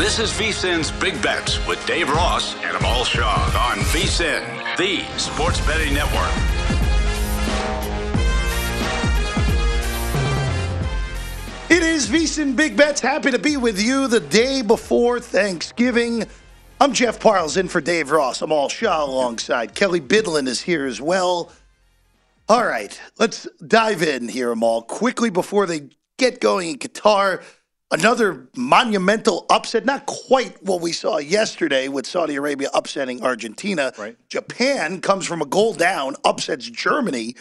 This is VSIN's Big Bets with Dave Ross and Amal Shaw on VSIN, the sports betting network. It is VSIN Big Bets. Happy to be with you the day before Thanksgiving. I'm Jeff Parles in for Dave Ross. I'm all Shaw alongside. Kelly Bidlin is here as well. All right, let's dive in here, Amal. Quickly before they get going in Qatar, another monumental upset. Not quite what we saw yesterday with Saudi Arabia upsetting Argentina. Right. Japan comes from a goal down, upsets Germany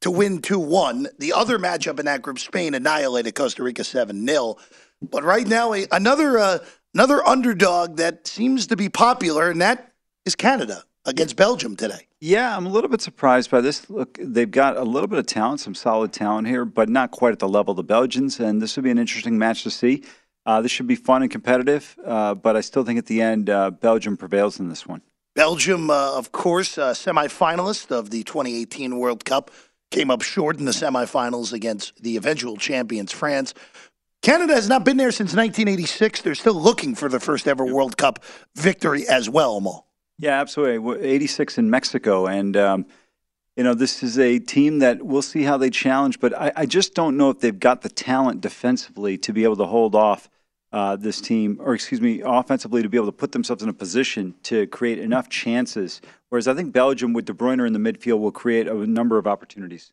to win 2 1. The other matchup in that group, Spain annihilated Costa Rica 7 0. But right now, another, uh, another underdog that seems to be popular, and that is Canada against Belgium today. Yeah, I'm a little bit surprised by this. Look, they've got a little bit of talent, some solid talent here, but not quite at the level of the Belgians. And this would be an interesting match to see. Uh, this should be fun and competitive, uh, but I still think at the end, uh, Belgium prevails in this one. Belgium, uh, of course, uh, semifinalist of the 2018 World Cup, came up short in the semifinals against the eventual champions, France. Canada has not been there since 1986. They're still looking for the first ever World Cup victory as well, Mo. Yeah, absolutely. 86 in Mexico. And, um, you know, this is a team that we'll see how they challenge, but I, I, just don't know if they've got the talent defensively to be able to hold off uh, this team, or excuse me, offensively to be able to put themselves in a position to create enough chances. Whereas I think Belgium with De Bruyne in the midfield will create a number of opportunities.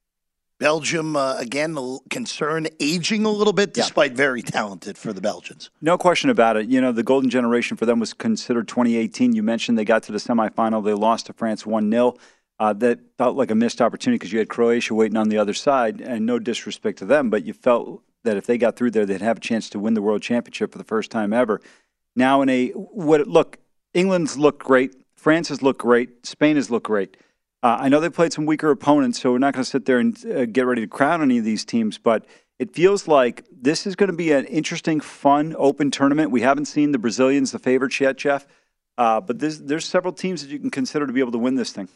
Belgium, uh, again, concern aging a little bit, despite yeah. very talented for the Belgians. No question about it. You know, the golden generation for them was considered 2018. You mentioned they got to the semifinal. They lost to France 1 0. Uh, that felt like a missed opportunity because you had Croatia waiting on the other side, and no disrespect to them, but you felt that if they got through there, they'd have a chance to win the world championship for the first time ever. Now, in a what look, England's looked great, France has looked great, Spain has looked great. Uh, I know they played some weaker opponents, so we're not going to sit there and uh, get ready to crown any of these teams, but it feels like this is going to be an interesting, fun, open tournament. We haven't seen the Brazilians, the favorites yet, Jeff, uh, but this, there's several teams that you can consider to be able to win this thing.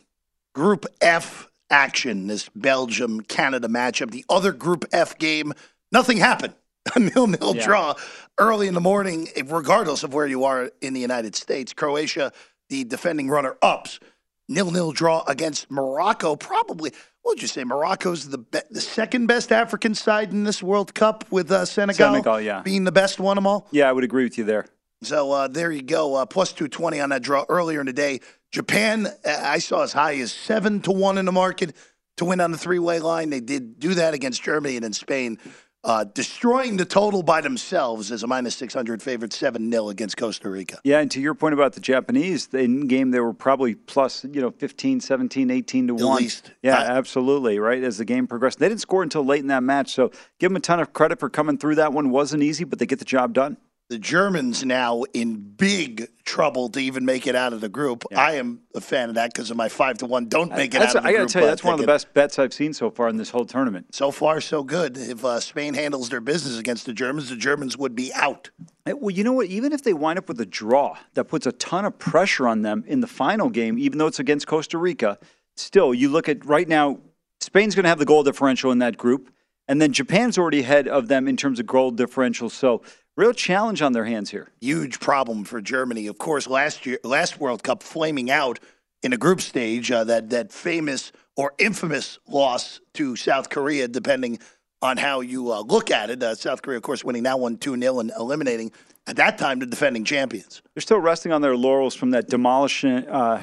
Group F action, this Belgium Canada matchup. The other Group F game, nothing happened. A nil nil yeah. draw early in the morning, regardless of where you are in the United States. Croatia, the defending runner ups nil nil draw against Morocco. Probably, what would you say? Morocco's the be- the second best African side in this World Cup with uh, Senegal, Senegal, yeah. being the best one of them all. Yeah, I would agree with you there. So uh, there you go, uh, plus two twenty on that draw earlier in the day. Japan, uh, I saw as high as seven to one in the market to win on the three way line. They did do that against Germany and then Spain. Uh, destroying the total by themselves as a minus 600 favorite 7 0 against Costa Rica. Yeah, and to your point about the Japanese, in game they were probably plus, you know, 15, 17, 18 to At 1. least. Yeah, I- absolutely, right? As the game progressed. They didn't score until late in that match, so give them a ton of credit for coming through that one. Wasn't easy, but they get the job done. The Germans now in big trouble to even make it out of the group. I am a fan of that because of my 5 to 1. Don't make it That's- out of the I got group. to tell you, that's one of the best bets I've seen so far in this whole tournament. So far, so good. If uh, Spain handles their business against the Germans, the Germans would be out. Well, you know what? Even if they wind up with a draw, that puts a ton of pressure on them in the final game, even though it's against Costa Rica. Still, you look at right now, Spain's going to have the goal differential in that group, and then Japan's already ahead of them in terms of goal differential. So, real challenge on their hands here. huge problem for Germany. Of course, last year, last World Cup, flaming out in a group stage. Uh, that that famous or infamous loss to South Korea, depending on how you uh, look at it. Uh, South Korea, of course, winning that one two 0 and eliminating at that time the defending champions. They're still resting on their laurels from that demolition, uh,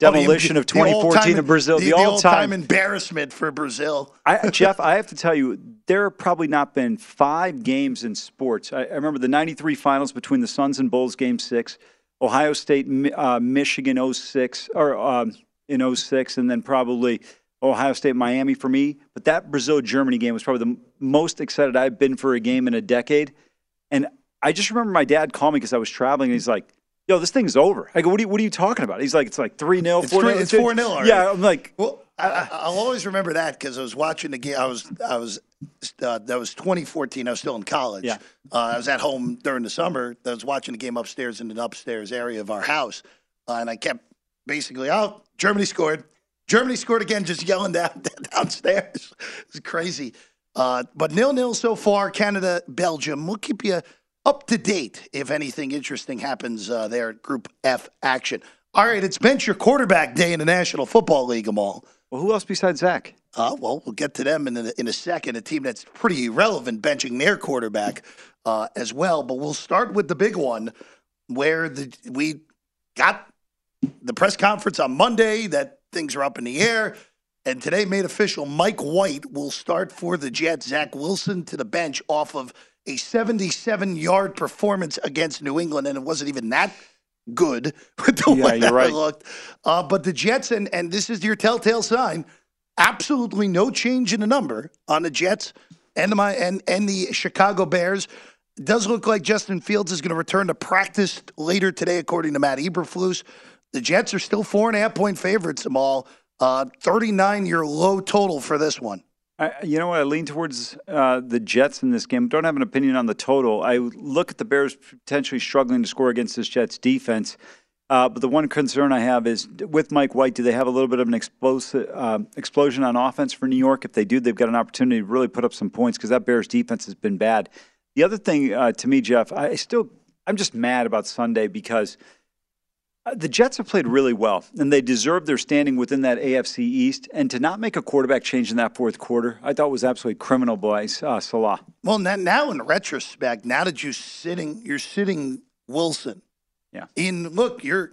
Oh, the- demolition of 2014 in Brazil. The, The, all-time embarrassment for Brazil. I, Jeff, I have to tell you, there have probably not been five games in sports. I, I remember the 93 finals between the Suns and Bulls, game six, Ohio State, uh, Michigan 06, or um, in 06, and then probably Ohio State, Miami for me. But that Brazil Germany game was probably the most excited I've been for a game in a decade. And I just remember my dad called me because I was traveling, and he's like, Yo, this thing's over. I go, what are you, what are you talking about? He's like, it's like 3 0, It's 4 three- 0. it's 4-0 already. Yeah, I'm like, Well, I, I- I'll always remember that because I was watching the game. I was, I was, uh, that was 2014. I was still in college. Yeah. Uh, I was at home during the summer. I was watching the game upstairs in an upstairs area of our house, uh, and I kept basically, oh, Germany scored. Germany scored again, just yelling down downstairs. It's crazy. Uh, but nil nil so far. Canada, Belgium. We'll keep you up to date if anything interesting happens uh, there at Group F action. All right, it's bench your quarterback day in the National Football League, Amal. Well, who else besides Zach? Uh, well, we'll get to them in a, in a second. A team that's pretty irrelevant benching their quarterback uh, as well. But we'll start with the big one, where the we got the press conference on Monday that things are up in the air, and today made official. Mike White will start for the Jets. Zach Wilson to the bench off of a 77-yard performance against New England, and it wasn't even that good with the Yeah, way you're that right. looked. Uh, but the Jets, and and this is your telltale sign absolutely no change in the number on the Jets and the Mi- and and the Chicago Bears. It does look like Justin Fields is going to return to practice later today, according to Matt Eberflus. The Jets are still four and a half point favorites. Them all uh, thirty nine year low total for this one. I, you know what? I lean towards uh, the Jets in this game. Don't have an opinion on the total. I look at the Bears potentially struggling to score against this Jets defense. Uh, but the one concern I have is with Mike White, do they have a little bit of an explosive, uh, explosion on offense for New York? If they do, they've got an opportunity to really put up some points because that Bears defense has been bad. The other thing uh, to me, Jeff, I still I'm just mad about Sunday because the Jets have played really well, and they deserve their standing within that AFC East. And to not make a quarterback change in that fourth quarter, I thought was absolutely criminal by uh, Salah. Well, now, in retrospect, now that you're sitting, you're sitting Wilson. Yeah. In look, you're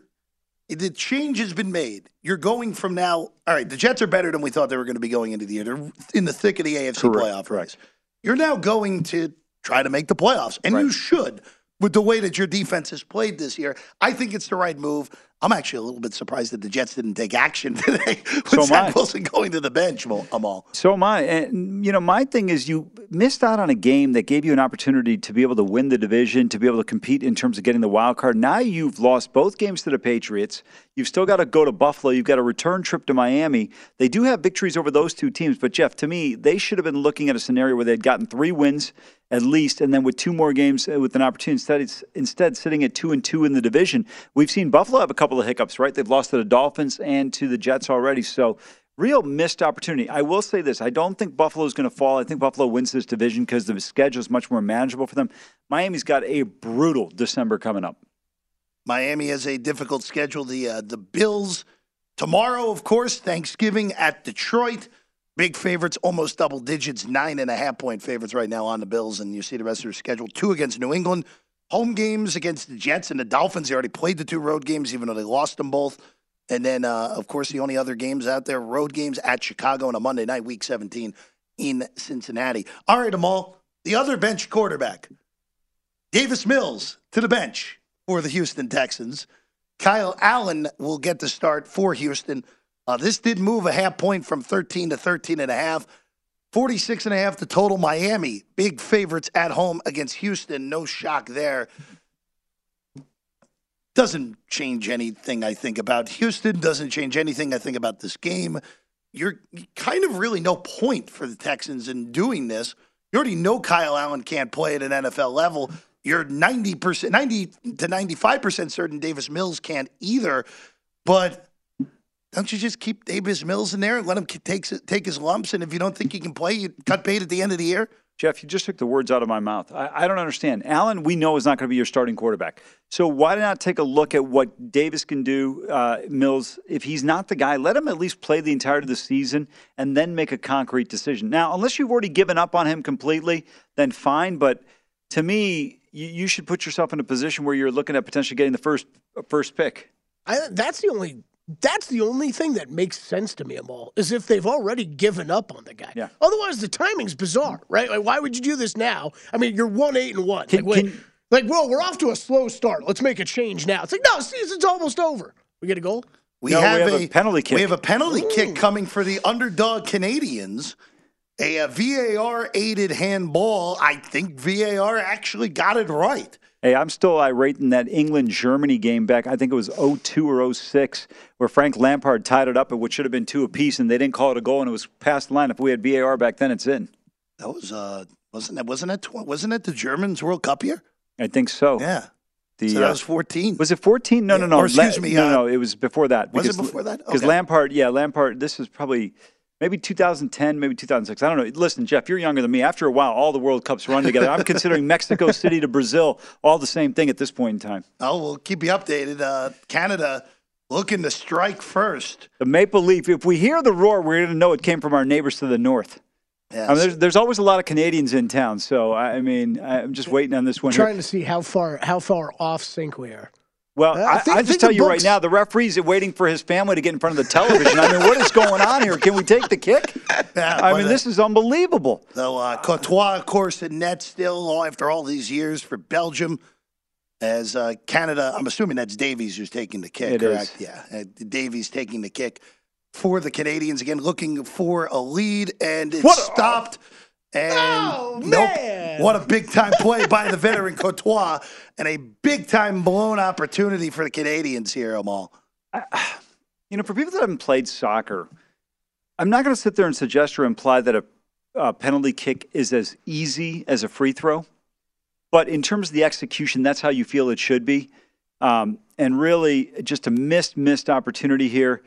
the change has been made. You're going from now. All right, the Jets are better than we thought they were going to be going into the year. They're in the thick of the AFC Correct, playoff correct. race. You're now going to try to make the playoffs, and you should with the way that your defense has played this year. I think it's the right move. I'm actually a little bit surprised that the Jets didn't take action today with So am Zach I. Wilson going to the bench. Amal. So am I. And, you know, my thing is you missed out on a game that gave you an opportunity to be able to win the division, to be able to compete in terms of getting the wild card. Now you've lost both games to the Patriots. You've still got to go to Buffalo. You've got a return trip to Miami. They do have victories over those two teams. But, Jeff, to me, they should have been looking at a scenario where they'd gotten three wins at least, and then with two more games uh, with an opportunity instead, it's instead sitting at two and two in the division. We've seen Buffalo have a couple of hiccups, right? They've lost to the Dolphins and to the Jets already. So real missed opportunity. I will say this: I don't think Buffalo is going to fall. I think Buffalo wins this division because the schedule is much more manageable for them. Miami's got a brutal December coming up. Miami has a difficult schedule. The uh, the Bills tomorrow, of course, Thanksgiving at Detroit. Big favorites, almost double digits, nine and a half point favorites right now on the Bills. And you see the rest of their schedule: two against New England, home games against the Jets and the Dolphins. They already played the two road games, even though they lost them both. And then, uh, of course, the only other games out there: road games at Chicago and a Monday night, Week 17 in Cincinnati. All right, Amal. the other bench quarterback, Davis Mills, to the bench for the Houston Texans. Kyle Allen will get the start for Houston. Uh, this did move a half point from 13 to 13 and a half. 46 and a half to total Miami. Big favorites at home against Houston. No shock there. Doesn't change anything I think about Houston. Doesn't change anything I think about this game. You're kind of really no point for the Texans in doing this. You already know Kyle Allen can't play at an NFL level. You're 90%, 90 to 95% certain Davis Mills can't either. But don't you just keep Davis Mills in there and let him take, take his lumps? And if you don't think he can play, you cut bait at the end of the year? Jeff, you just took the words out of my mouth. I, I don't understand. Allen, we know is not going to be your starting quarterback. So why not take a look at what Davis can do, uh, Mills? If he's not the guy, let him at least play the entirety of the season and then make a concrete decision. Now, unless you've already given up on him completely, then fine. But to me, you, you should put yourself in a position where you're looking at potentially getting the first first pick. I, that's the only that's the only thing that makes sense to me, Amal, is if they've already given up on the guy. Yeah. Otherwise, the timing's bizarre, right? Like, why would you do this now? I mean, you're one eight and one. Can, like, can, like, well, we're off to a slow start. Let's make a change now. It's like, no, season's almost over. We get a goal. We, no, have, we have a, a, penalty kick. We have a penalty Ooh. kick coming for the underdog Canadians. A, a VAR aided handball. I think VAR actually got it right. Hey, I'm still irate in that England Germany game back. I think it was 02 or 06, where Frank Lampard tied it up at what should have been two apiece, and they didn't call it a goal, and it was past the line. If we had VAR back then, it's in. That was uh, wasn't that wasn't it wasn't it the Germans World Cup year? I think so. Yeah. The, so that uh, was 14. Was it 14? No, no, no. Or excuse me, No, uh, no, it was before that. was it before that? Because Okay. Lampard, yeah, Lampard, this is probably maybe 2010, maybe 2006. I don't know. Listen, Jeff, you're younger than me. After a while, all the World Cups run together. I'm considering Mexico City to Brazil all the same thing at this point in time. Oh, we'll keep you updated. Uh, Canada looking to strike first. The Maple Leaf, if we hear the roar, we're going to know it came from our neighbors to the north. Yes. I mean, there's, there's always a lot of Canadians in town, so I I mean, I'm just waiting on this one. here. trying to see how far how far off sync we are. Well, I I, think- I I just think tell you right now, the referee's waiting for his family to get in front of the television. I mean, what is going on here? Can we take the kick? Yeah, I mean, uh, this is unbelievable. So uh, Courtois, of course, in net still after all these years for Belgium. As uh, Canada, I'm assuming that's Davies who's taking the kick, It is. correct? Yeah, uh, Davies taking the kick for the Canadians again, looking for a lead, and it What a- stopped. And Oh, nope, man. what a big time play by the veteran Courtois, and a big time blown opportunity for the Canadians here, Amal. You know, for people that haven't played soccer, I'm not going to sit there and suggest or imply that a, a penalty kick is as easy as a free throw. But in terms of the execution, that's how you feel it should be. Um, and really, just a missed, missed opportunity here.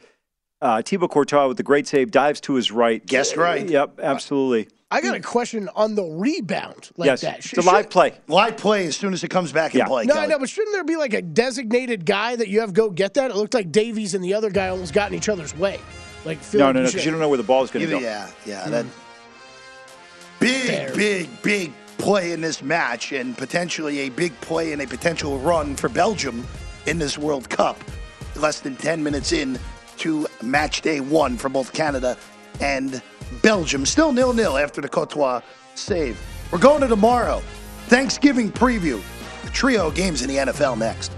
Uh, Thibaut Courtois with the great save dives to his right. Guessed right. Yep, absolutely. I got a mm. question on the rebound like yes, that. it's Sh- a live should- play. Live play as soon as it comes back in Yeah. play. No, I know, but shouldn't there be like a designated guy that you have go get that? It looked like Davies and the other guy almost got in each other's way. Like Phil, No, no, no, because you don't know where the ball is going to go. yeah, yeah. Hmm. That big, Fair. big, big play in this match, and potentially a big play and a potential run for Belgium in this World Cup. Less than ten minutes in to match day one for both Canada and Belgium. Still nil nil after the Courtois save. We're going to tomorrow. Thanksgiving preview. The trio games in the NFL next.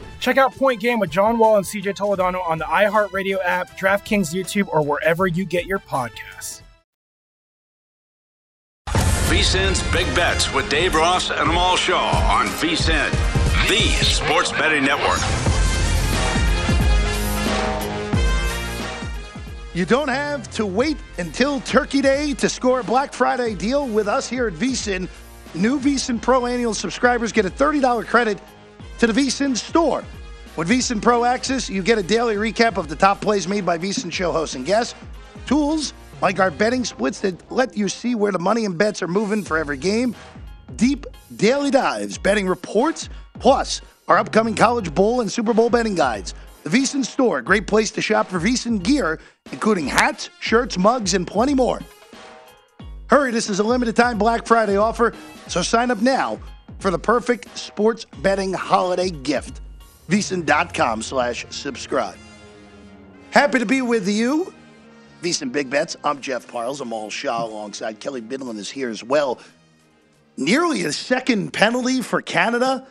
Check out Point Game with John Wall and CJ Toledano on the iHeartRadio app, DraftKings YouTube, or wherever you get your podcasts. VSIN's Big Bets with Dave Ross and Amal Shaw on VSIN, the sports betting network. You don't have to wait until Turkey Day to score a Black Friday deal with us here at VSIN. New VSIN Pro annual subscribers get a $30 credit to the VSIN store. With VSIN Pro Access, you get a daily recap of the top plays made by VSIN show hosts and guests, tools like our betting splits that let you see where the money and bets are moving for every game, deep daily dives, betting reports, plus our upcoming College Bowl and Super Bowl betting guides. The VSIN store, a great place to shop for VSIN gear, including hats, shirts, mugs, and plenty more. Hurry, this is a limited time Black Friday offer, so sign up now for the perfect sports betting holiday gift. VSIN.com slash subscribe. Happy to be with you. VSIN Big Bets. I'm Jeff Parles. I'm all Shaw alongside Kelly Bidlin is here as well. Nearly a second penalty for Canada.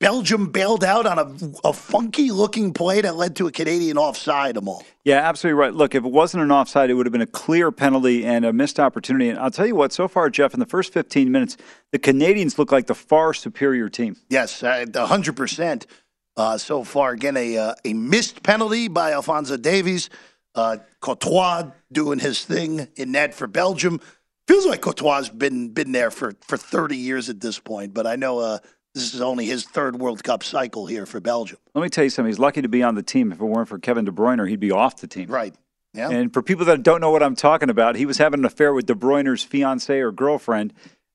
Belgium bailed out on a, a funky looking play that led to a Canadian offside, Amal. Yeah, absolutely right. Look, if it wasn't an offside, it would have been a clear penalty and a missed opportunity. And I'll tell you what, so far, Jeff, in the first 15 minutes, the Canadians look like the far superior team. Yes, uh, 100% uh, so far. Again, a, uh, a missed penalty by Alphonso Davies. Uh, Courtois doing his thing in net for Belgium. Feels like Courtois has been, been there for, for 30 years at this point, but I know uh, this is only his third World Cup cycle here for Belgium. Let me tell you something. He's lucky to be on the team. If it weren't for Kevin De Bruyne, he'd be off the team. Right. Yeah. And for people that don't know what I'm talking about, he was having an affair with De Bruyne's fiancee or girlfriend.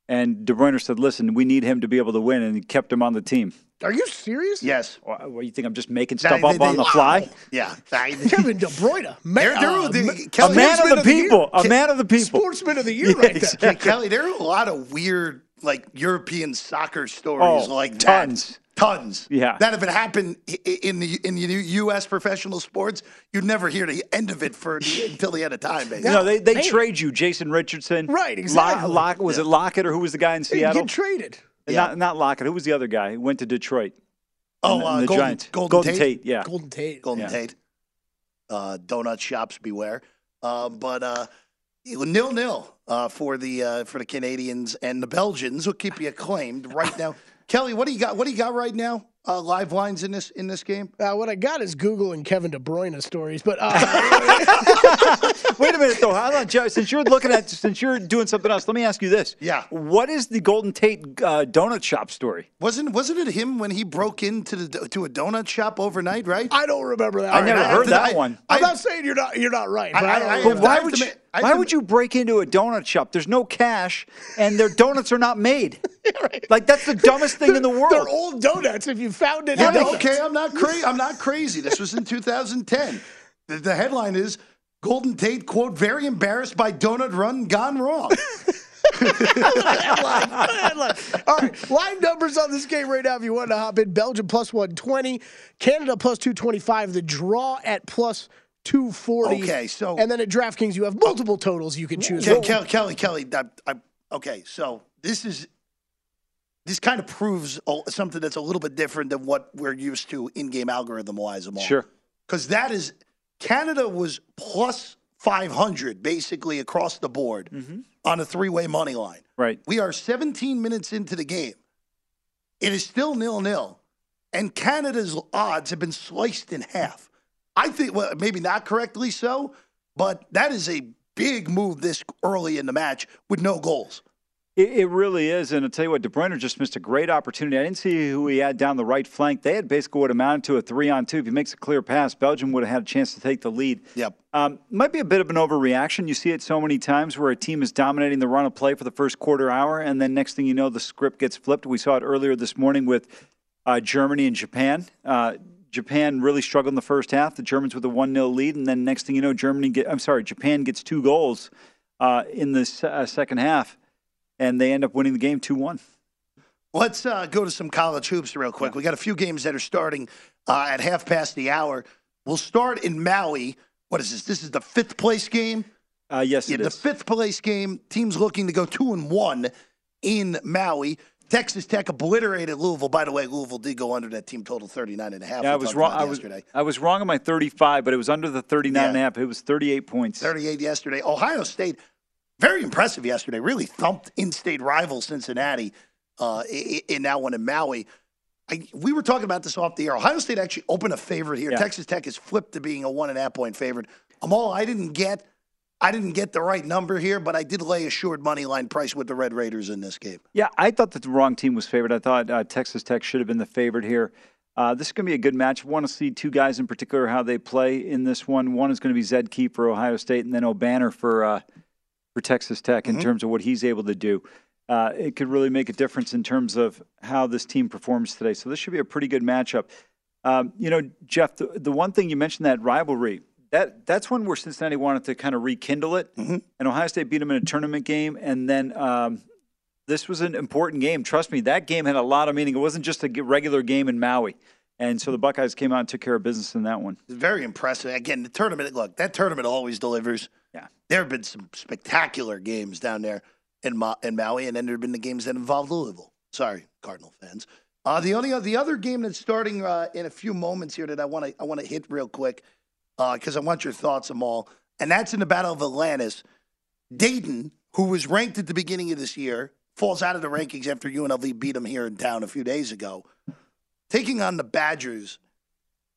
And De Bruyne said, listen, we need him to be able to win. And he kept him on the team. Are you serious? Yes. What, what, you think I'm just making stuff They- up they- on the wow. fly? Yeah. Kevin De Bruyne, man, There- there uh, the- ma- Kelly- a man Sportsman of the year. people. A man of the people. Sportsman of the year, Yeah, right there. exactly. Hey, Kelly, there are a lot of weird, like European soccer stories Oh, like that. tons. Tons. Yeah. That if it happened i- i- in the in the U.S. professional sports, you'd never hear the end of it for until the end of time. Basically. You know, they, they Hey. trade you, Jason Richardson. Right, exactly. Lock, was it Lockett or who was the guy in Hey, Seattle? Get traded. Not, not Lockett. Who was the other guy? Who went to Detroit? oh, the- uh, the Golden, Giants. Golden, Golden Tate. Tate, yeah. Golden Tate. Golden Yeah. Tate. Uh, donut shops beware. Um, but uh, nil nil uh, for the uh, for the Canadians and the Belgians will keep you acclaimed right now. Kelly, what do you got? What do you got right now? Uh, live lines in this in this game. Uh, what I got is Google and Kevin De Bruyne stories, but uh, Wait a minute, though. Hold on, Joe. Since you're looking at, since you're doing something else, let me ask you this. Yeah. What is the Golden Tate uh, donut shop story? Wasn't wasn't it him when he broke into the to a donut shop overnight? Right. I don't remember that. I one. never I- heard that I- one. I'm I- not saying you're not you're not right, but I, I- don't I- But why would you? I have Why would you break into a donut shop? There's no cash, and their donuts are not made. Like that's the dumbest thing in the world. They're old donuts. If you found it, Yeah, in donuts. okay, I'm not crazy. I'm not crazy. This was in 2010. The, the headline is Golden Tate quote very embarrassed by donut run gone wrong. headline, headline. All right, live numbers on this game right now. If you want to hop in, Belgium plus 120, Canada plus 225, the draw at plus 240. Okay, so- and then at DraftKings you have multiple totals you can choose. Ke- Kelly, Kelly, Kelly. I, I, okay, so this is this kind of proves something that's a little bit different than what we're used to in-game algorithm wise. Sure. because that is Canada was plus five hundred basically across the board mm-hmm. on a three-way money line. Right. We are 17 minutes into the game. It is still nil-nil, and Canada's odds have been sliced in half. I think, well, maybe not correctly so, but that is a big move this early in the match with no goals. It, it really is, and I'll tell you what, De Bruyne just missed a great opportunity. I didn't see who he had down the right flank. They had basically what amounted to a three-on-two. If he makes a clear pass, Belgium would have had a chance to take the lead. Yep. Um, might be a bit of an overreaction. You see it so many times where a team is dominating the run of play for the first quarter hour, and then next thing you know, the script gets flipped. We saw it earlier this morning with uh, Germany and Japan. Uh, Japan really struggled in the first half. The Germans with a one 0 lead, and then next thing you know, Germany get I'm sorry, Japan gets two goals uh, in the uh, second half, and they end up winning the game two one. Let's uh, go to some college hoops real quick. We got a few games that are starting uh, at half past the hour. We'll start in Maui. What is this? This is the fifth place game. Uh, yes, yeah, the is. fifth place game. Teams looking to go two and one in Maui. Texas Tech obliterated Louisville. By the way, Louisville did go under that team total 39 and a half. Yeah, I was wrong. I was, yesterday. I was wrong on my 35, but it was under the 39 and a half. It was 38 points. 38 yesterday. Ohio State, very impressive yesterday. Really thumped in-state rival Cincinnati uh, in that one in Maui. I, we were talking about this off the air. Ohio State actually opened a favorite here. Yeah. Texas Tech has flipped to being a one and a half point favorite. I'm all I didn't get. I didn't get the right number here, but I did lay a short money line price with the Red Raiders in this game. Yeah, I thought that the wrong team was favored. I thought uh, Texas Tech should have been the favorite here. Uh, this is going to be a good match. I want to see two guys in particular how they play in this one. One is going to be Zed Key for Ohio State, and then Obanor for uh, for Texas Tech in terms of what he's able to do. Uh, it could really make a difference in terms of how this team performs today. So this should be a pretty good matchup. Um, you know, Jeff, the, the one thing you mentioned that rivalry. That that's one where Cincinnati wanted to kind of rekindle it, and Ohio State beat them in a tournament game, and then um, this was an important game. Trust me, that game had a lot of meaning. It wasn't just a regular game in Maui. And so the Buckeyes came out and took care of business in that one. Very impressive. Again, the tournament, look, that tournament always delivers. Yeah. There have been some spectacular games down there in, Ma- in Maui, and then there have been the games that involve Louisville. Sorry, Cardinal fans. Uh, the only the other game that's starting uh, in a few moments here that I want to I want to hit real quick because I want your thoughts on all, and that's in the Battle of Atlantis. Dayton, who was ranked at the beginning of this year, falls out of the rankings after UNLV beat them here in town a few days ago. Taking on the Badgers,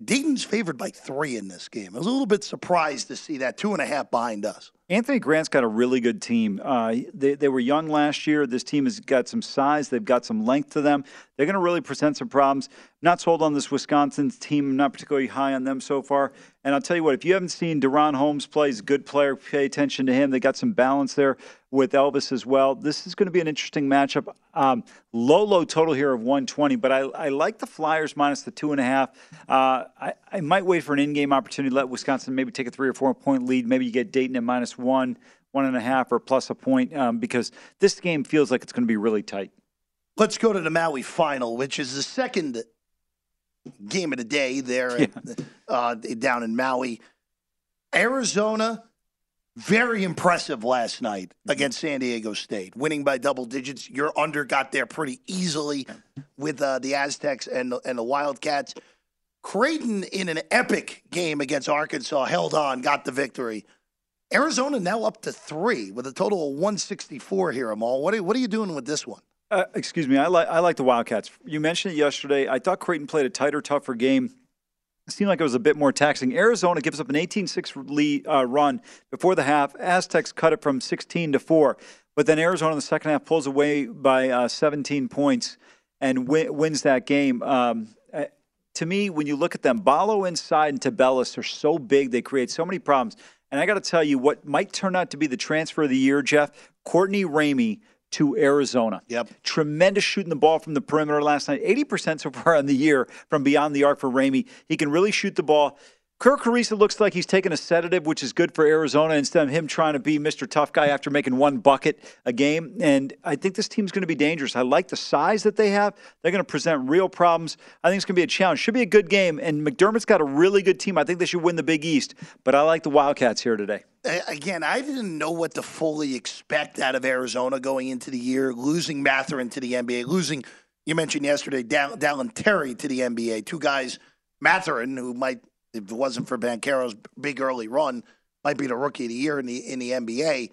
Dayton's favored by three in this game. I was a little bit surprised to see that two and a half behind us. Anthony Grant's got a really good team. Uh, they, they were young last year. This team has got some size. They've got some length to them. They're going to really present some problems. Not sold on this Wisconsin team. Not particularly high on them so far. And I'll tell you what, if you haven't seen DaRon Holmes play, he's a good player. Pay attention to him. They got some balance there with Elvis as well. This is going to be an interesting matchup. Um, low, low total here of 120, but I, I like the Flyers minus the two and a half. Uh, I, I might wait for an in-game opportunity. Let Wisconsin maybe take a three or four point lead. Maybe you get Dayton at minus one, one and a half, or plus a point um, because this game feels like it's going to be really tight. Let's go to the Maui final, which is the second game of the day there at, uh, down in Maui. Arizona, very impressive last night against San Diego State, winning by double digits. Your under got there pretty easily with uh, the Aztecs and the, and the Wildcats. Creighton, in an epic game against Arkansas, held on, got the victory. Arizona now up to three with a total of 164 here, Amal. What are, what are you doing with this one? Uh, excuse me. I like I like the Wildcats. You mentioned it yesterday. I thought Creighton played a tighter, tougher game. Seemed like it was a bit more taxing. Arizona gives up an 18-6 lead, uh, run before the half. Aztecs cut it from 16 to four, but then Arizona in the second half pulls away by uh, 17 points and wi- wins that game. Um, uh, to me, when you look at them, Ballo inside and Tubelis are so big; they create so many problems. And I got to tell you, what might turn out to be the transfer of the year, Jeff, Courtney Ramey to Arizona. Yep. Tremendous shooting the ball from the perimeter last night. 80% so far on the year from beyond the arc for Ramey. He can really shoot the ball. Kerr Kriisa looks like he's taking a sedative, which is good for Arizona instead of him trying to be Mr. Tough Guy after making one bucket a game. And I think this team's going to be dangerous. I like the size that they have. They're going to present real problems. I think it's going to be a challenge. Should be a good game. And McDermott's got a really good team. I think they should win the Big East. But I like the Wildcats here today. Again, I didn't know what to fully expect out of Arizona going into the year, losing Mathurin to the NBA, losing, you mentioned yesterday, Dalen Terry to the NBA. Two guys, Mathurin, who might – if it wasn't for Banchero's big early run, might be the rookie of the year in the in the NBA.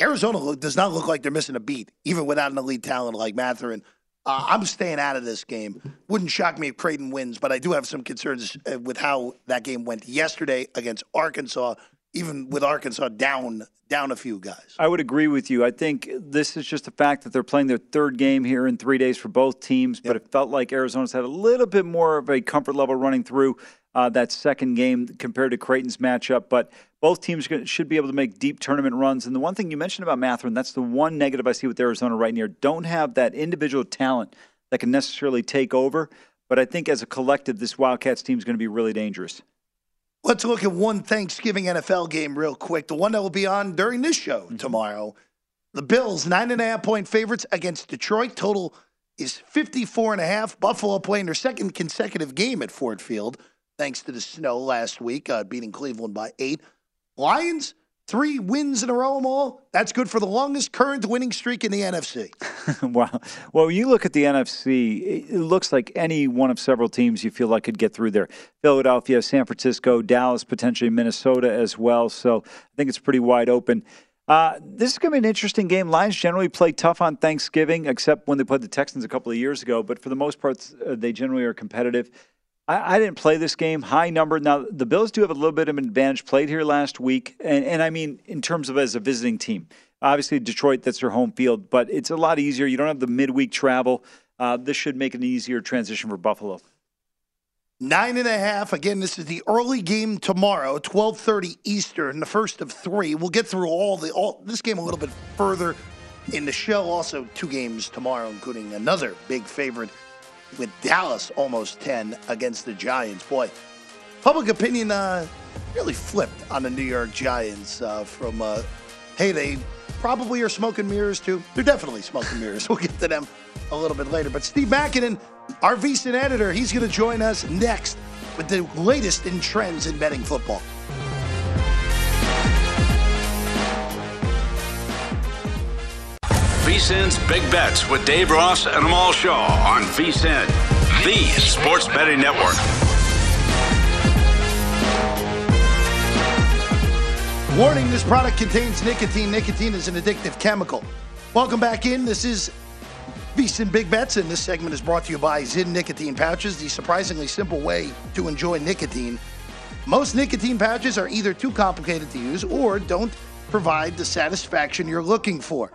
Arizona does not look like they're missing a beat, even without an elite talent like Mathurin. Uh, I'm staying out of this game. Wouldn't shock me if Creighton wins, but I do have some concerns uh, with how that game went yesterday against Arkansas. Even with Arkansas down down a few guys, I would agree with you. I think this is just the fact that they're playing their third game here in three days for both teams. Yep. But it felt like Arizona's had a little bit more of a comfort level running through uh, that second game compared to Creighton's matchup. But both teams should be able to make deep tournament runs. And the one thing you mentioned about Mathurin, that's the one negative I see with Arizona right now. Don't have that individual talent that can necessarily take over. But I think as a collective, this Wildcats team is going to be really dangerous. Let's look at one Thanksgiving NFL game real quick. The one that will be on during this show mm-hmm. tomorrow. The Bills, nine and a half point favorites against Detroit. Total is 54 and a half. Buffalo playing their second consecutive game at Ford Field thanks to the snow last week, uh, beating Cleveland by eight. Lions, three wins in a row, all. That's good for the longest current winning streak in the NFC. wow. Well, you look at the NFC, it looks like any one of several teams you feel like could get through there. Philadelphia, San Francisco, Dallas, potentially Minnesota as well. So I think it's pretty wide open. Uh, this is going to be an interesting game. Lions generally play tough on Thanksgiving, except when they played the Texans a couple of years ago. But for the most part, uh, they generally are competitive. I, I, didn't play this game. High number. Now, the Bills do have a little bit of an advantage. Played here last week. And, and I mean, in terms of as a visiting team. Obviously, Detroit, that's their home field, but it's a lot easier. You don't have the midweek travel. Uh, this should make an easier transition for Buffalo. Nine and a half. Again, this is the early game tomorrow, twelve thirty Eastern, the first of three. We'll get through all the all this game a little bit further in the show. Also, two games tomorrow, including another big favorite with Dallas almost 10 against the Giants. Boy, public opinion uh, really flipped on the New York Giants uh, from, uh, hey, they probably are smoking mirrors too. They're definitely smoking mirrors. We'll get to them a little bit later. But Steve Makinen, our VSIN editor, he's going to join us next with the latest in trends in betting football. VSIN's Big Bets with Dave Ross and Amal Shaw on VSIN, the sports betting network. Warning this product contains nicotine. Nicotine is an addictive chemical. Welcome back in. This is VSIN Big Bets, and this segment is brought to you by Zyn Nicotine Pouches, the surprisingly simple way to enjoy nicotine. Most nicotine pouches are either too complicated to use or don't provide the satisfaction you're looking for.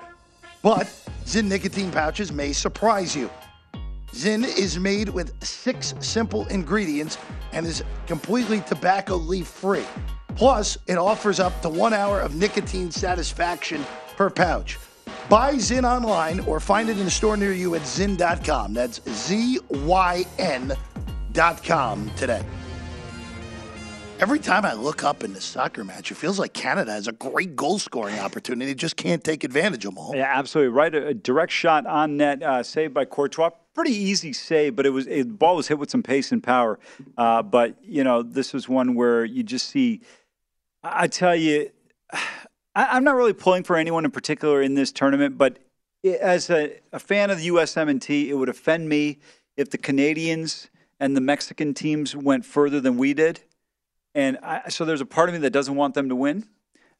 But Zyn nicotine pouches may surprise you. Zyn is made with six simple ingredients and is completely tobacco leaf free. Plus, it offers up to one hour of nicotine satisfaction per pouch. Buy Zyn online or find it in a store near you at Zyn.com. That's Z Y N.com today. Every time I look up in the soccer match, it feels like Canada has a great goal scoring opportunity, They just can't take advantage of them all. Yeah, absolutely right. A, direct shot on net, uh, saved by Courtois. Pretty easy save, but it was the ball was hit with some pace and power. Uh, but you know, this was one where you just see. I tell you, I, am not really pulling for anyone in particular in this tournament, but as a, a fan of the USMNT, it would offend me if the Canadians and the Mexican teams went further than we did. And I, so there's a part of me that doesn't want them to win.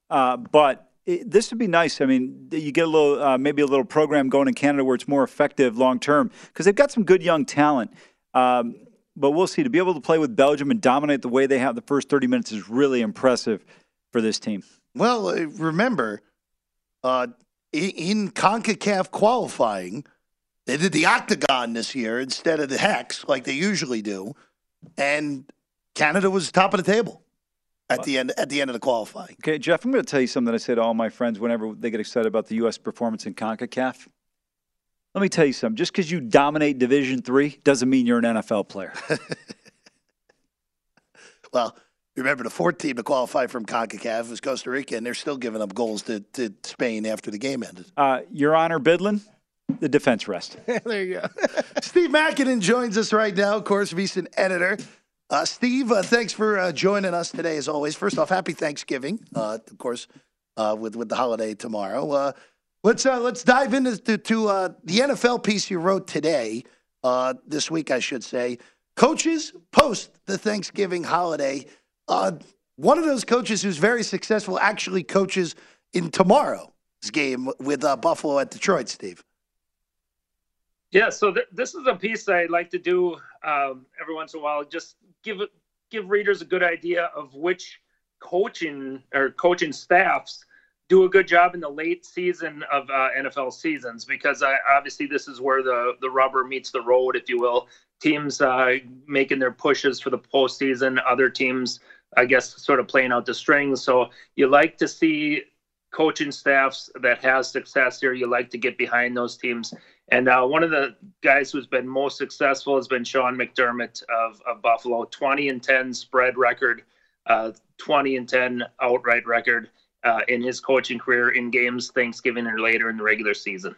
Uh, but it, this would be nice. I mean, you get a little, uh, maybe a little program going in Canada where it's more effective long term because they've got some good young talent. Um, but we'll see. To be able to play with Belgium and dominate the way they have the first 30 minutes is really impressive for this team. Well, uh, remember, uh, in CONCACAF qualifying, they did the octagon this year instead of the hex like they usually do. And Canada was top of the table at the end at the end of the qualifying. Okay, Jeff, I'm going to tell you something I say to all my friends whenever they get excited about the U.S. performance in CONCACAF. Let me tell you something. Just because you dominate Division Three doesn't mean you're an NFL player. Well, remember the fourth team to qualify from CONCACAF was Costa Rica, and they're still giving up goals to, to Spain after the game ended. Uh, Your Honor, Bidlin, the defense rest. there you go. Steve Makinen joins us right now, of course, VSiN editor. Uh, Steve, uh, thanks for uh, joining us today, as always. First off, happy Thanksgiving, uh, of course, uh, with with the holiday tomorrow. Uh, let's let's dive into to, to the NFL piece you wrote today, this week, I should say. Coaches post the Thanksgiving holiday. one of those coaches who's very successful actually coaches in tomorrow's game with Buffalo at Detroit. Steve. Yeah, so th- this is a piece I like to do um, every once in a while. Just give give readers a good idea of which coaching or coaching staffs do a good job in the late season of uh, NFL seasons because I, obviously this is where the the rubber meets the road, if you will. Teams uh, making their pushes for the postseason, other teams, I guess, sort of playing out the strings. So you like to see coaching staffs that has success here. You like to get behind those teams and uh, one of the guys who's been most successful has been Sean McDermott of, of Buffalo, 20 and 10 spread record, uh, 20 and 10 outright record uh, in his coaching career in games Thanksgiving or later in the regular season.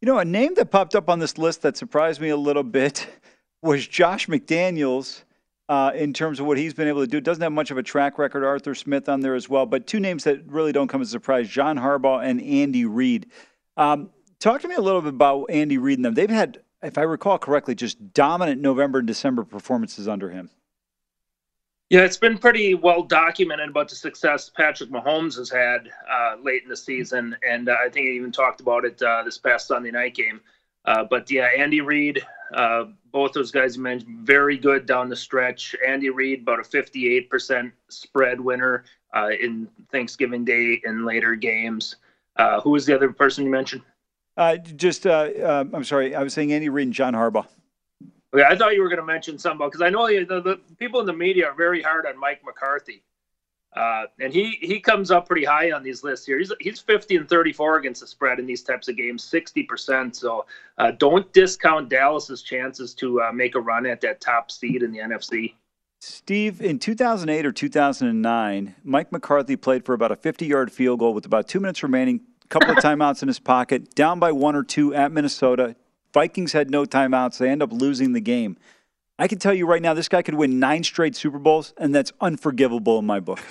You know, a name that popped up on this list that surprised me a little bit was Josh McDaniels. Uh, in terms of what he's been able to do, doesn't have much of a track record. Arthur Smith on there as well, but two names that really don't come as a surprise: John Harbaugh and Andy Reid. Um, Talk to me a little bit about Andy Reid and them. They've had, if I recall correctly, just dominant November and December performances under him. Yeah, it's been pretty well documented about the success Patrick Mahomes has had uh, late in the season, and uh, I think he even talked about it uh, this past Sunday night game. Uh, but yeah, Andy Reid, uh, both those guys you mentioned, very good down the stretch. Andy Reid, about a 58% spread winner uh, in Thanksgiving Day and later games. who was the other person you mentioned? Uh, just, uh, uh, I'm sorry, I was saying Andy Reid and John Harbaugh. Okay, I thought you were going to mention something because I know the, the, the, people in the media are very hard on Mike McCarthy, uh, and he he comes up pretty high on these lists here. He's he's 50 and 34 against the spread in these types of games, 60 percent. So uh, don't discount Dallas's chances to uh, make a run at that top seed in the NFC. Steve, in 2008 or 2009, Mike McCarthy played for about a 50 yard field goal with about two minutes remaining, couple of timeouts in his pocket, down by one or two at Minnesota. Vikings had no timeouts. They end up losing the game. I can tell you right now, this guy could win nine straight Super Bowls, and that's unforgivable in my book.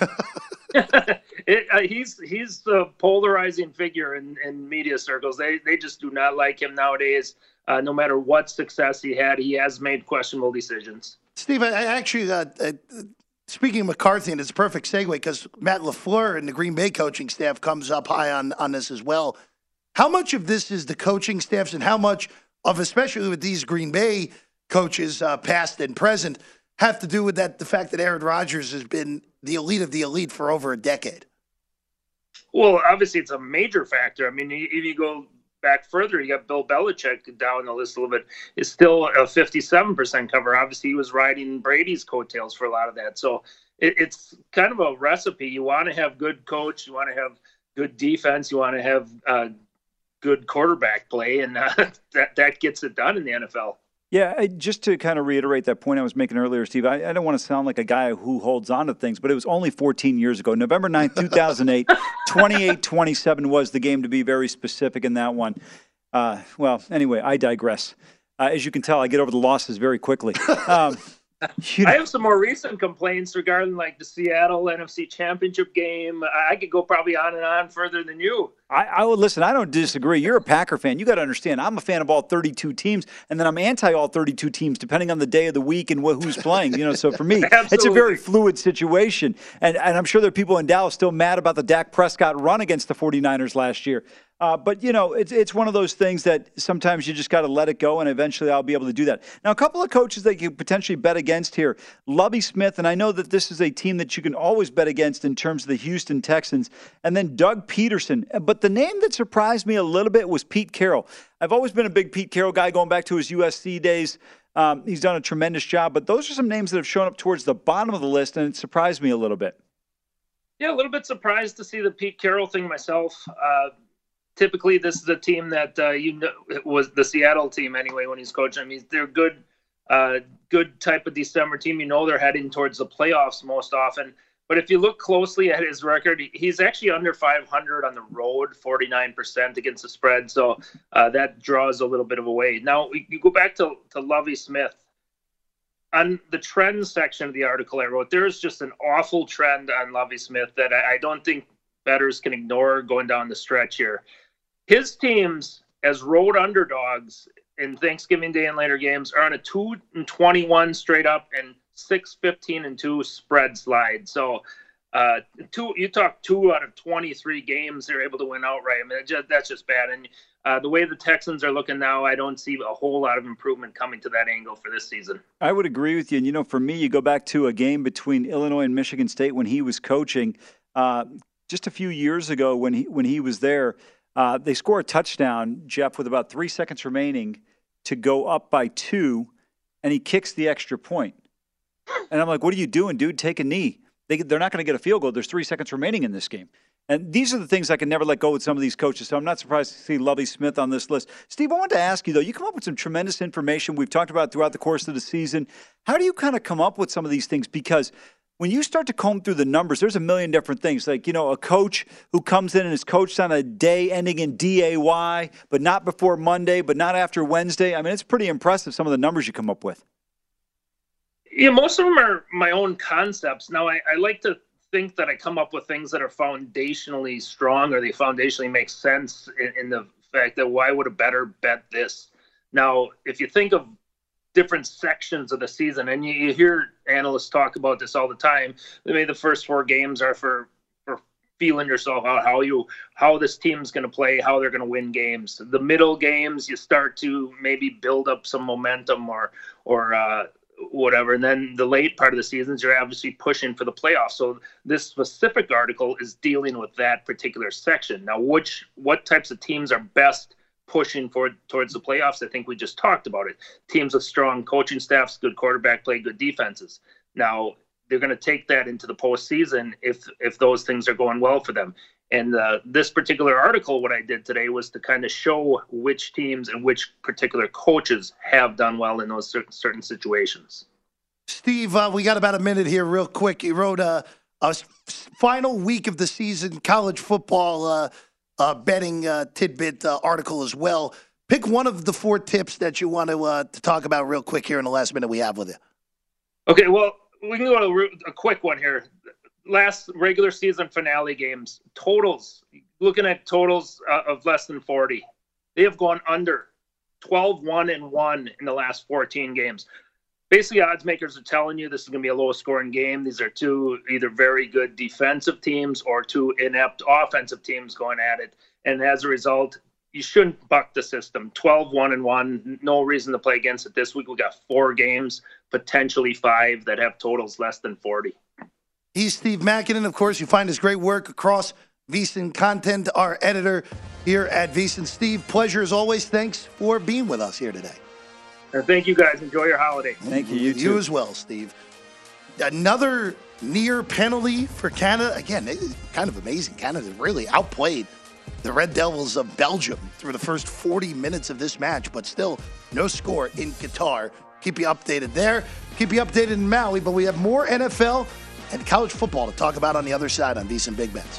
it, uh, he's he's the polarizing figure in, in media circles. They they just do not like him nowadays. Uh, no matter what success he had, he has made questionable decisions. Steve, I actually uh, Speaking of McCarthy, and it's a perfect segue because Matt LaFleur and the Green Bay coaching staff comes up high on, on this as well. How much of this is the coaching staffs, and how much of, especially with these Green Bay coaches, uh, past and present, have to do with that the fact that Aaron Rodgers has been the elite of the elite for over a decade? Well, obviously, it's a major factor. I mean, if you go back further, you got Bill Belichick down the list a little bit. Is still a 57% cover. Obviously, he was riding Brady's coattails for a lot of that. So it, it's kind of a recipe. You want to have good coach. You want to have good defense. You want to have uh, good quarterback play, and uh, that that gets it done in the NFL. Yeah, I, just to kind of reiterate that point I was making earlier, Steve, I, I, don't want to sound like a guy who holds on to things, but it was only 14 years ago. November 9th, 2008, 28 27 was the game to be very specific in that one. Uh, well, anyway, I digress. Uh, as you can tell, I get over the losses very quickly. Um. I have some more recent complaints regarding like the Seattle NFC Championship game. I could go probably on and on further than you. I, I would listen. I don't disagree. You're a Packer fan. You got to understand. I'm a fan of all 32 teams, and then I'm anti all 32 teams depending on the day of the week and wh- who's playing. You know, so for me, it's a very fluid situation. And and I'm sure there are people in Dallas still mad about the Dak Prescott run against the 49ers last year. Uh, but you know, it's it's one of those things that sometimes you just got to let it go, and eventually I'll be able to do that. Now, a couple of coaches that you potentially bet against here: Lovie Smith, and I know that this is a team that you can always bet against in terms of the Houston Texans, and then Doug Pederson. But the name that surprised me a little bit was Pete Carroll. I've always been a big Pete Carroll guy, going back to his USC days. Um, he's done a tremendous job, but those are some names that have shown up towards the bottom of the list, and it surprised me a little bit. Yeah, a little bit surprised to see the Pete Carroll thing myself. Uh, typically this is a team that uh, you know was the Seattle team anyway when he's coaching. I mean, they're good uh, good type of December team. You know they're heading towards the playoffs most often. But if you look closely at his record, he's actually under 500 on the road, 49% against the spread. So uh, that draws a little bit of a weight. Now, you go back to, to Lovie Smith. On the trend section of the article I wrote, there's just an awful trend on Lovie Smith that I, I don't think bettors can ignore going down the stretch here. His teams, as road underdogs in Thanksgiving Day and later games, are on a 2 and 21 straight up and six, 15, and two spread slide. So, uh, two, you talk two out of 23 games they're able to win outright. I mean, just, that's just bad. And uh, the way the Texans are looking now, I don't see a whole lot of improvement coming to that angle for this season. I would agree with you. And, you know, for me, you go back to a game between Illinois and Michigan State when he was coaching uh, just a few years ago when he, when he was there. Uh, they score a touchdown, Jeff, with about three seconds remaining to go up by two, and he kicks the extra point. And I'm like, what are you doing, dude? Take a knee. They, they're not going to get a field goal. There's three seconds remaining in this game. And these are the things I can never let go with some of these coaches. So I'm not surprised to see Lovie Smith on this list. Steve, I wanted to ask you, though, you come up with some tremendous information we've talked about throughout the course of the season. How do you kind of come up with some of these things? Because when you start to comb through the numbers, there's a million different things. Like, you know, a coach who comes in and is coached on a day ending in DAY, but not before Monday, but not after Wednesday. I mean, it's pretty impressive, some of the numbers you come up with. Yeah, most of them are my own concepts. Now, I, I like to think that I come up with things that are foundationally strong or they foundationally make sense in, in the fact that why would a better bet this? Now, if you think of different sections of the season, and you, you hear analysts talk about this all the time, maybe the first four games are for for feeling yourself out how you how this team's going to play how they're going to win games the middle games you start to maybe build up some momentum or or uh, whatever. And then the late part of the seasons, you're obviously pushing for the playoffs. So this specific article is dealing with that particular section. Now, which what types of teams are best pushing for towards the playoffs? I think we just talked about it. Teams with strong coaching staffs, good quarterback play, good defenses. Now they're going to take that into the postseason if if those things are going well for them. And uh, this particular article, what I did today was to kind of show which teams and which particular coaches have done well in those certain, certain situations. Steve, uh, we got about a minute here, real quick. You wrote a, a final week of the season college football uh, uh betting uh, tidbit uh, article as well. Pick one of the four tips that you want to, to talk about real quick here in the last minute we have with you. Okay, well, we can go to a quick one here last regular season finale games, totals, looking at totals uh, of less than 40, they have gone under 12 1 and 1 in the last 14 games. Basically, odds makers are telling you this is going to be a low scoring game. These are two either very good defensive teams or two inept offensive teams going at it. And as a result, you shouldn't buck the system. 12 1 and 1, no reason to play against it this week. We got four games, potentially five, that have totals less than 40. He's Steve Makinen. Of course, you find his great work across VSiN Content, our editor here at VSiN. Steve, pleasure as always. Thanks for being with us here today. Uh, thank you, guys. Enjoy your holiday. Thank you. You, you as well, Steve. Another near penalty for Canada. Again, kind of amazing. Canada really outplayed the Red Devils of Belgium through the first 40 minutes of this match, but still no score in Qatar. Keep you updated there. Keep you updated in Maui, but we have more NFL and college football to talk about on the other side on VSiN Big Bets.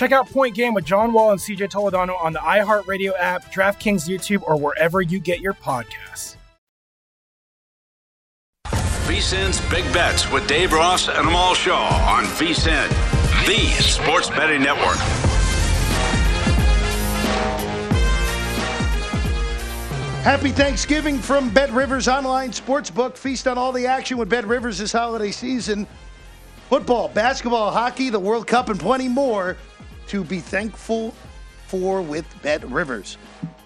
Check out Point Game with John Wall and CJ Toledano on the iHeartRadio app, DraftKings YouTube, or wherever you get your podcasts. VSIN's Big Bets with Dave Ross and Amal Shaw on VSIN, the sports betting network. Happy Thanksgiving from Bet Rivers Online Sportsbook. Feast on all the action with Bet Rivers this holiday season. Football, basketball, hockey, the World Cup, and plenty more to be thankful for with Bet Rivers.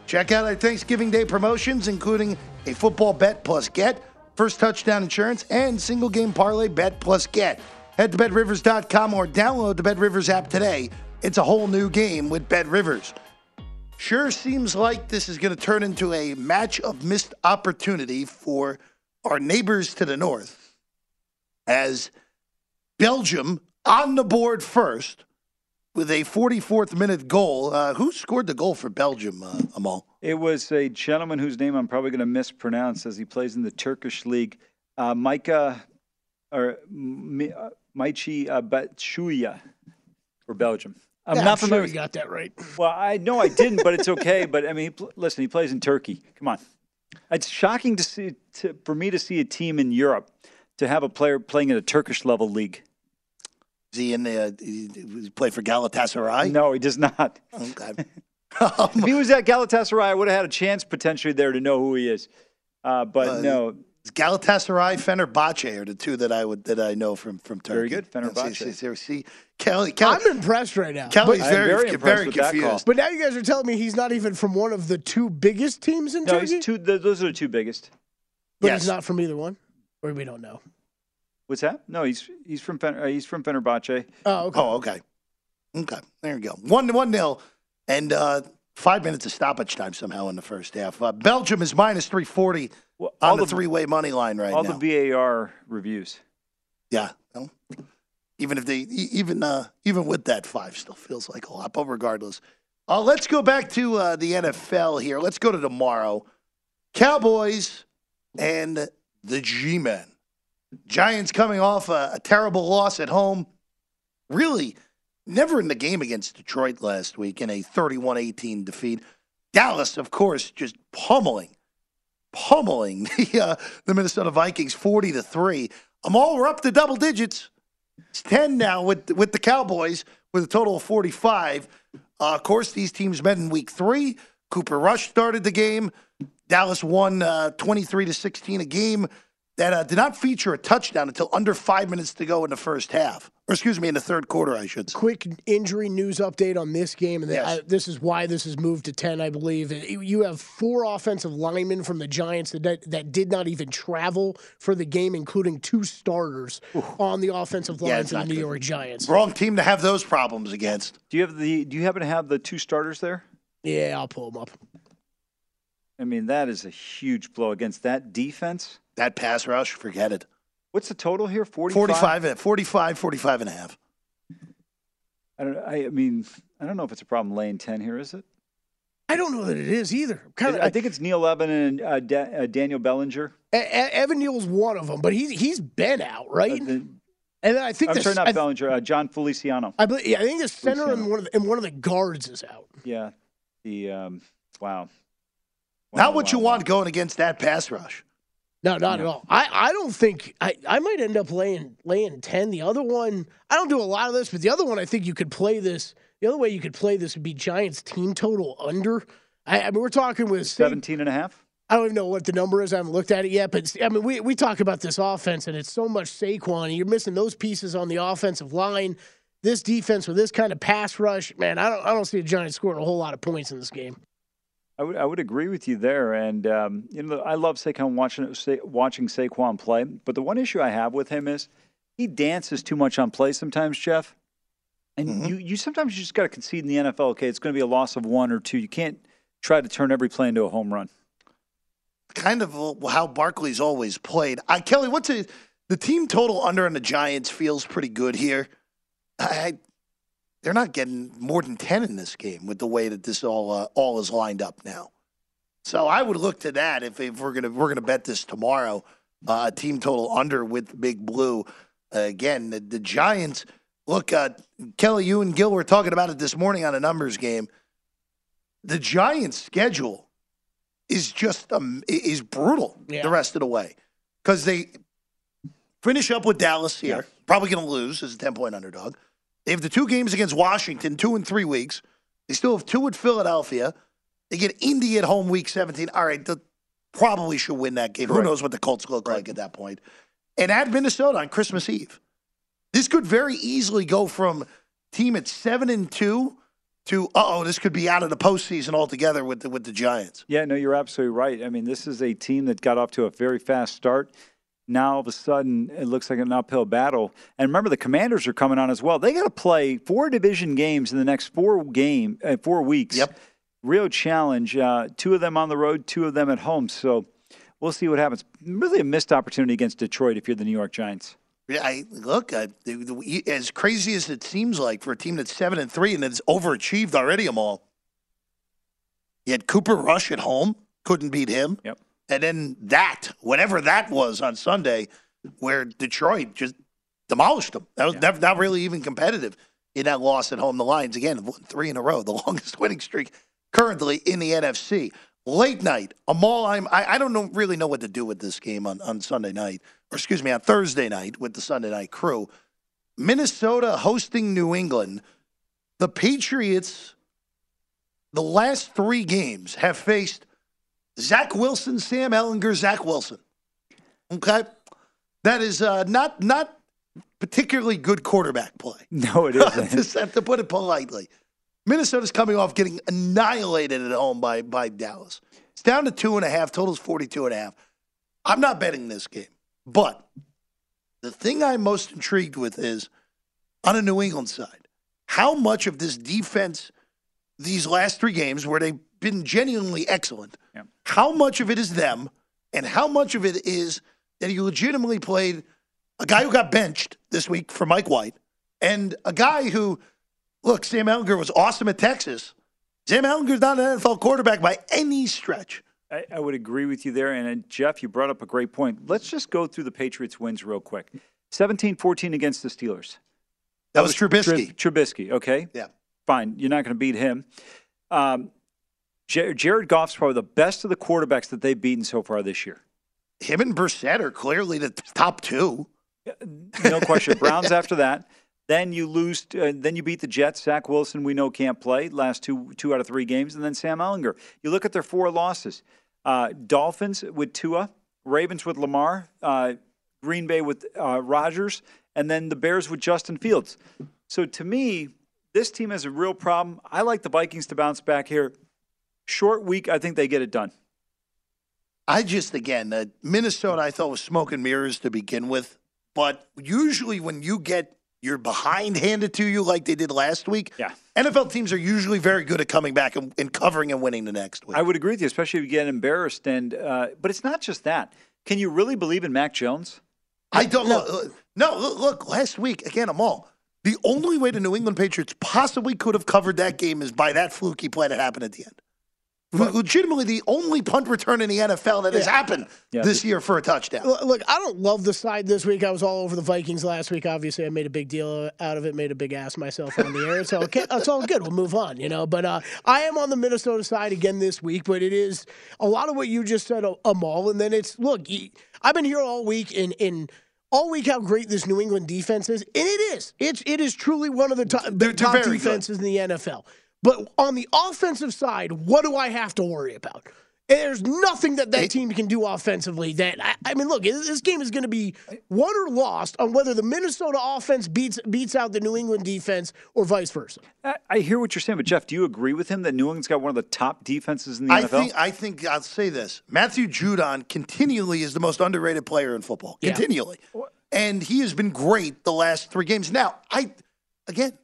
Check out our Thanksgiving Day promotions, including a football bet plus get, first touchdown insurance, and single game parlay bet plus get. Head to betrivers.com or download the Bet Rivers app today. It's a whole new game with Bet Rivers. Sure seems like this is going to turn into a match of missed opportunity for our neighbors to the north as Belgium on the board first with a 44th minute goal. Uh, who scored the goal for Belgium, uh, Amal? It was a gentleman whose name I'm probably going to mispronounce as he plays in the Turkish league, uh, Micah or Mi- uh, Maichi uh, Batshuya for Belgium. I'm Yeah, not I'm sure familiar. you got that right. Well, I know I didn't, but it's okay. But I mean, he pl- listen, he plays in Turkey. Come on, it's shocking to see to, for me to see a team in Europe to have a player playing in a Turkish level league. Is he in the, he he play for Galatasaray? No, he does not. Okay. if he was at Galatasaray, I would have had a chance potentially there to know who he is. Uh, but Uh, no, It's Galatasaray, Fenerbahce are the two that I would that I know from from Turkey. Very good, Fenerbahce. See, see, see, Kelly, Kelly, I'm impressed right now. Kelly's But- very, very very, impressed with that call. confused. But now you guys are telling me he's not even from one of the two biggest teams in no, Turkey, he's two. Those are the two biggest. but Yes. he's not from either one, or we don't know. What's that? No, he's he's from Fen- uh, he's from Fenerbahce. Oh, okay. Oh, okay. Okay. There you go. One one nil, and uh, five minutes of stoppage time somehow in the first half. Uh, Belgium is minus three forty Well, on the, the- three way money line right All now. All the VAR reviews. yeah. Well, even if they even uh, even with that five, still feels like a lot. But regardless, uh, let's go back to uh, the NFL here. Let's go to tomorrow. Cowboys and the G Men. Giants coming off a, a terrible loss at home. Really, never in the game against Detroit last week in a 31 18 defeat. Dallas, of course, just pummeling, pummeling the, uh, the Minnesota Vikings 40 to 3. I'm all up to double digits. It's 10 now with, with the Cowboys with a total of 45. Uh, of course, these teams met in week three. Cooper Rush started the game. Dallas won uh, 23 to 16, a game that uh, did not feature a touchdown until under five minutes to go in the first half. Or excuse me, in the third quarter, I should say. Quick injury news update on this game, and Yes. I, this is why this is moved to ten, I believe. You have four offensive linemen from the Giants that that did not even travel for the game, including two starters on the offensive line Yeah, for the New good. York Giants. Wrong team to have those problems against. Do you have the? Do you happen to have the two starters there? Yeah, I'll pull them up. I mean, that is a huge blow against that defense. That pass rush, forget it. What's the total here? 45? 45, and- 45, 45 and a half. I don't. I, I mean, I don't know if it's a problem laying ten here. Is it? I don't know that it is either. Kind of, I think it's Neil Evan and uh, da- uh, Daniel Bellinger. E- E- Evan Neal's one of them, but he's he's been out, right? Uh, the- and then I think I'm sorry, not I, Bellinger. Uh, John Feliciano. I, believe, yeah, I think the center Feliciano. and one of the, and one of the guards is out. Yeah. The um, wow. Not what you want going against that pass rush. No, not at all. I, I don't think I, I might end up laying laying ten. The other one, I don't do a lot of this, but the other one, I think you could play this. The other way you could play this would be Giants team total under. I, I mean, we're talking with Sa- 17 and a half. I don't even know what the number is. I haven't looked at it yet, but I mean, we we talk about this offense, and it's so much Saquon, and you're missing those pieces on the offensive line. This defense with this kind of pass rush, man, I don't I don't see the Giants scoring a whole lot of points in this game. I would I would agree with you there, and um, you know I love Saquon watching watching Saquon play. But the one issue I have with him is he dances too much on play sometimes, Jeff. And you you sometimes you just got to concede in the NFL. Okay, it's going to be a loss of one or two. You can't try to turn every play into a home run. Kind of how Barkley's always played. I Kelly, what's it? The team total under on the Giants feels pretty good here. I, they're not getting more than ten in this game with the way that this all uh, all is lined up now. So I would look to that if, if we're gonna we're gonna bet this tomorrow. Uh, team total under with Big Blue. Uh, again, the, the Giants. Look, uh, Kelly, you and Gil were talking about it this morning on a numbers game. The Giants' schedule is just um, is brutal the rest of the way because they finish up with Dallas here, probably going to lose as a ten point underdog. They have the two games against Washington, two in three weeks. They still have two at Philadelphia. They get Indy at home week 17. All right, they probably should win that game. Who knows what the Colts look like at that point? And at Minnesota on Christmas Eve. This could very easily go from team at seven and two to uh oh, this could be out of the postseason altogether with the, with the Giants. Yeah, no, you're absolutely right. I mean, this is a team that got off to a very fast start. Now all of a sudden, it looks like an uphill battle. And remember, the Commanders are coming on as well. They got to play four division games in the next four game uh, four weeks. Yep. Real challenge. Uh, two of them on the road, two of them at home. So we'll see what happens. Really a missed opportunity against Detroit if you're the New York Giants. Yeah, I look I, the- as crazy as it seems like for a team that's seven and three and has overachieved already. Them all. You had Cooper Rush at home, couldn't beat him. Yep. And then that, whatever that was on Sunday, where Detroit just demolished them. That was never, not really even competitive in that loss at home. The Lions again won three in a row, the longest winning streak currently in the NFC. Late night, Amal, I'm, I, I don't know, really know what to do with this game on, on Sunday night, or excuse me, on Thursday night with the Sunday night crew. Minnesota hosting New England. The Patriots, the last three games, have faced Zach Wilson, Sam Ehlinger, Zach Wilson. Okay, that is uh, not not particularly good quarterback play. No, it isn't. Just have to put it politely. Minnesota's coming off getting annihilated at home by by Dallas. It's down to two and a half. Total's 42 and a half. I'm not betting this game, but the thing I'm most intrigued with is on a New England side, how much of this defense, these last three games where they've been genuinely excellent, how much of it is them, and how much of it is that he legitimately played a guy who got benched this week for Mike White, and a guy who, look, Sam Ehlinger was awesome at Texas. Sam Ehlinger's not an NFL quarterback by any stretch. I, I would agree with you there. And uh, Jeff, you brought up a great point. Let's just go through the Patriots' wins real quick 17 14 against the Steelers. That was Trubisky. Trub- Trubisky, okay? Yeah. Fine. You're not going to beat him. Um, Jar- Jared Goff's probably the best of the quarterbacks that they've beaten so far this year. Him and Brissett are clearly the top two. No question. Browns after that. Then you lose. Uh, then you beat the Jets. Zach Wilson, we know can't play last two two out of three games, and then Sam Ehlinger. You look at their four losses: uh, Dolphins with Tua, Ravens with Lamar, uh, Green Bay with uh, Rodgers, and then the Bears with Justin Fields. So to me, this team has a real problem. I like the Vikings to bounce back here. Short week, I think they get it done. I just again, uh, Minnesota, I thought was smoke and mirrors to begin with, but usually when you get your behind handed to you like they did last week, yeah. NFL teams are usually very good at coming back and, and covering and winning the next week. I would agree with you, especially if you get embarrassed. And uh, but it's not just that. Can you really believe in Mac Jones? I don't know. No, look, look, last week again, I'm all. The only way the New England Patriots possibly could have covered that game is by that fluky play that happened at the end. Legitimately the only punt return in the NFL that has happened Yeah. this year for a touchdown. Look, I don't love the side this week. I was all over the Vikings last week. Obviously, I made a big deal out of it, made a big ass myself on the air. It's all, okay, it's all good. We'll move on, you know. But uh, I am on the Minnesota side again this week. But it is a lot of what you just said, Amal. And then it's look, I've been here all week in in. All week, how great this New England defense is, and it is. It's it is truly one of the top, top very good. defenses in the NFL. But on the offensive side, what do I have to worry about? There's nothing that that team can do offensively. That I, I mean, look, this game is going to be won or lost on whether the Minnesota offense beats beats out the New England defense or vice versa. I, I hear what you're saying, but Jeff, do you agree with him that New England's got one of the top defenses in the I NFL? think I think I'll say this: Matthew Judon continually is the most underrated player in football. Yeah. Continually, and he has been great the last three games. Now, I again,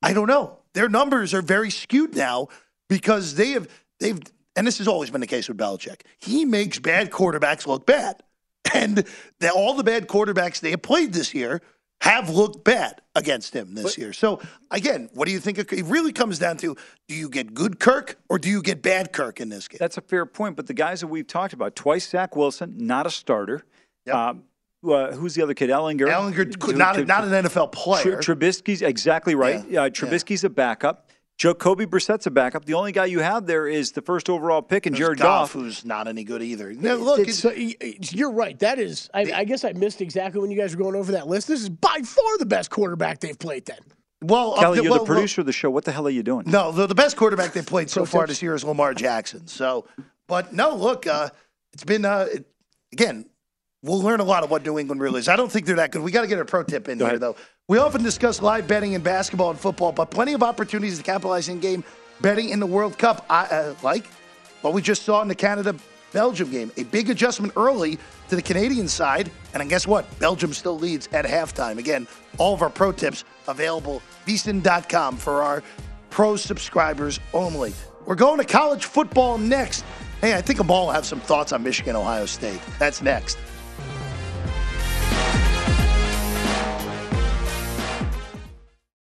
I don't know. Their numbers are very skewed now because they have they've, and this has always been the case with Belichick. He makes bad quarterbacks look bad, and the, all the bad quarterbacks they have played this year have looked bad against him this year. So again, what do you think? It it really comes down to: Do you get good Kirk or do you get bad Kirk in this game? That's a fair point. But the guys that we've talked about, twice Zach Wilson, not a starter. Um, uh, who's the other kid? Ehlinger. Ehlinger, could- not a- not an NFL player. Tr- Trubisky's exactly right. Uh, Trubisky's a backup. Jacoby Brissett's a backup. The only guy you have there is the first overall pick, and There's Jared Goff, Goff. who's not any good either. Now, look, It's- so, y- y- you're right. That is, I, I guess I missed exactly when you guys were going over that list. This is by far the best quarterback they've played. Then, well, uh, Kelly, the- you're well, the producer of the show. What the hell are you doing? No, the, the best quarterback they played so far this year is Lamar Jackson. So, but no, look, uh, it's been uh, it, again. We'll learn a lot of what New England really is. I don't think they're that good. We got to get a pro tip in Go here, ahead. though. We often discuss live betting in basketball and football, but plenty of opportunities to capitalize in game betting in the World Cup, I, uh, like what we just saw in the Canada Belgium game. A big adjustment early to the Canadian side, and guess what? Belgium still leads at halftime. Again, all of our pro tips available VSIN.com for our pro subscribers only. We're going to college football next. Hey, I think Amal will have some thoughts on Michigan, Ohio State. That's next.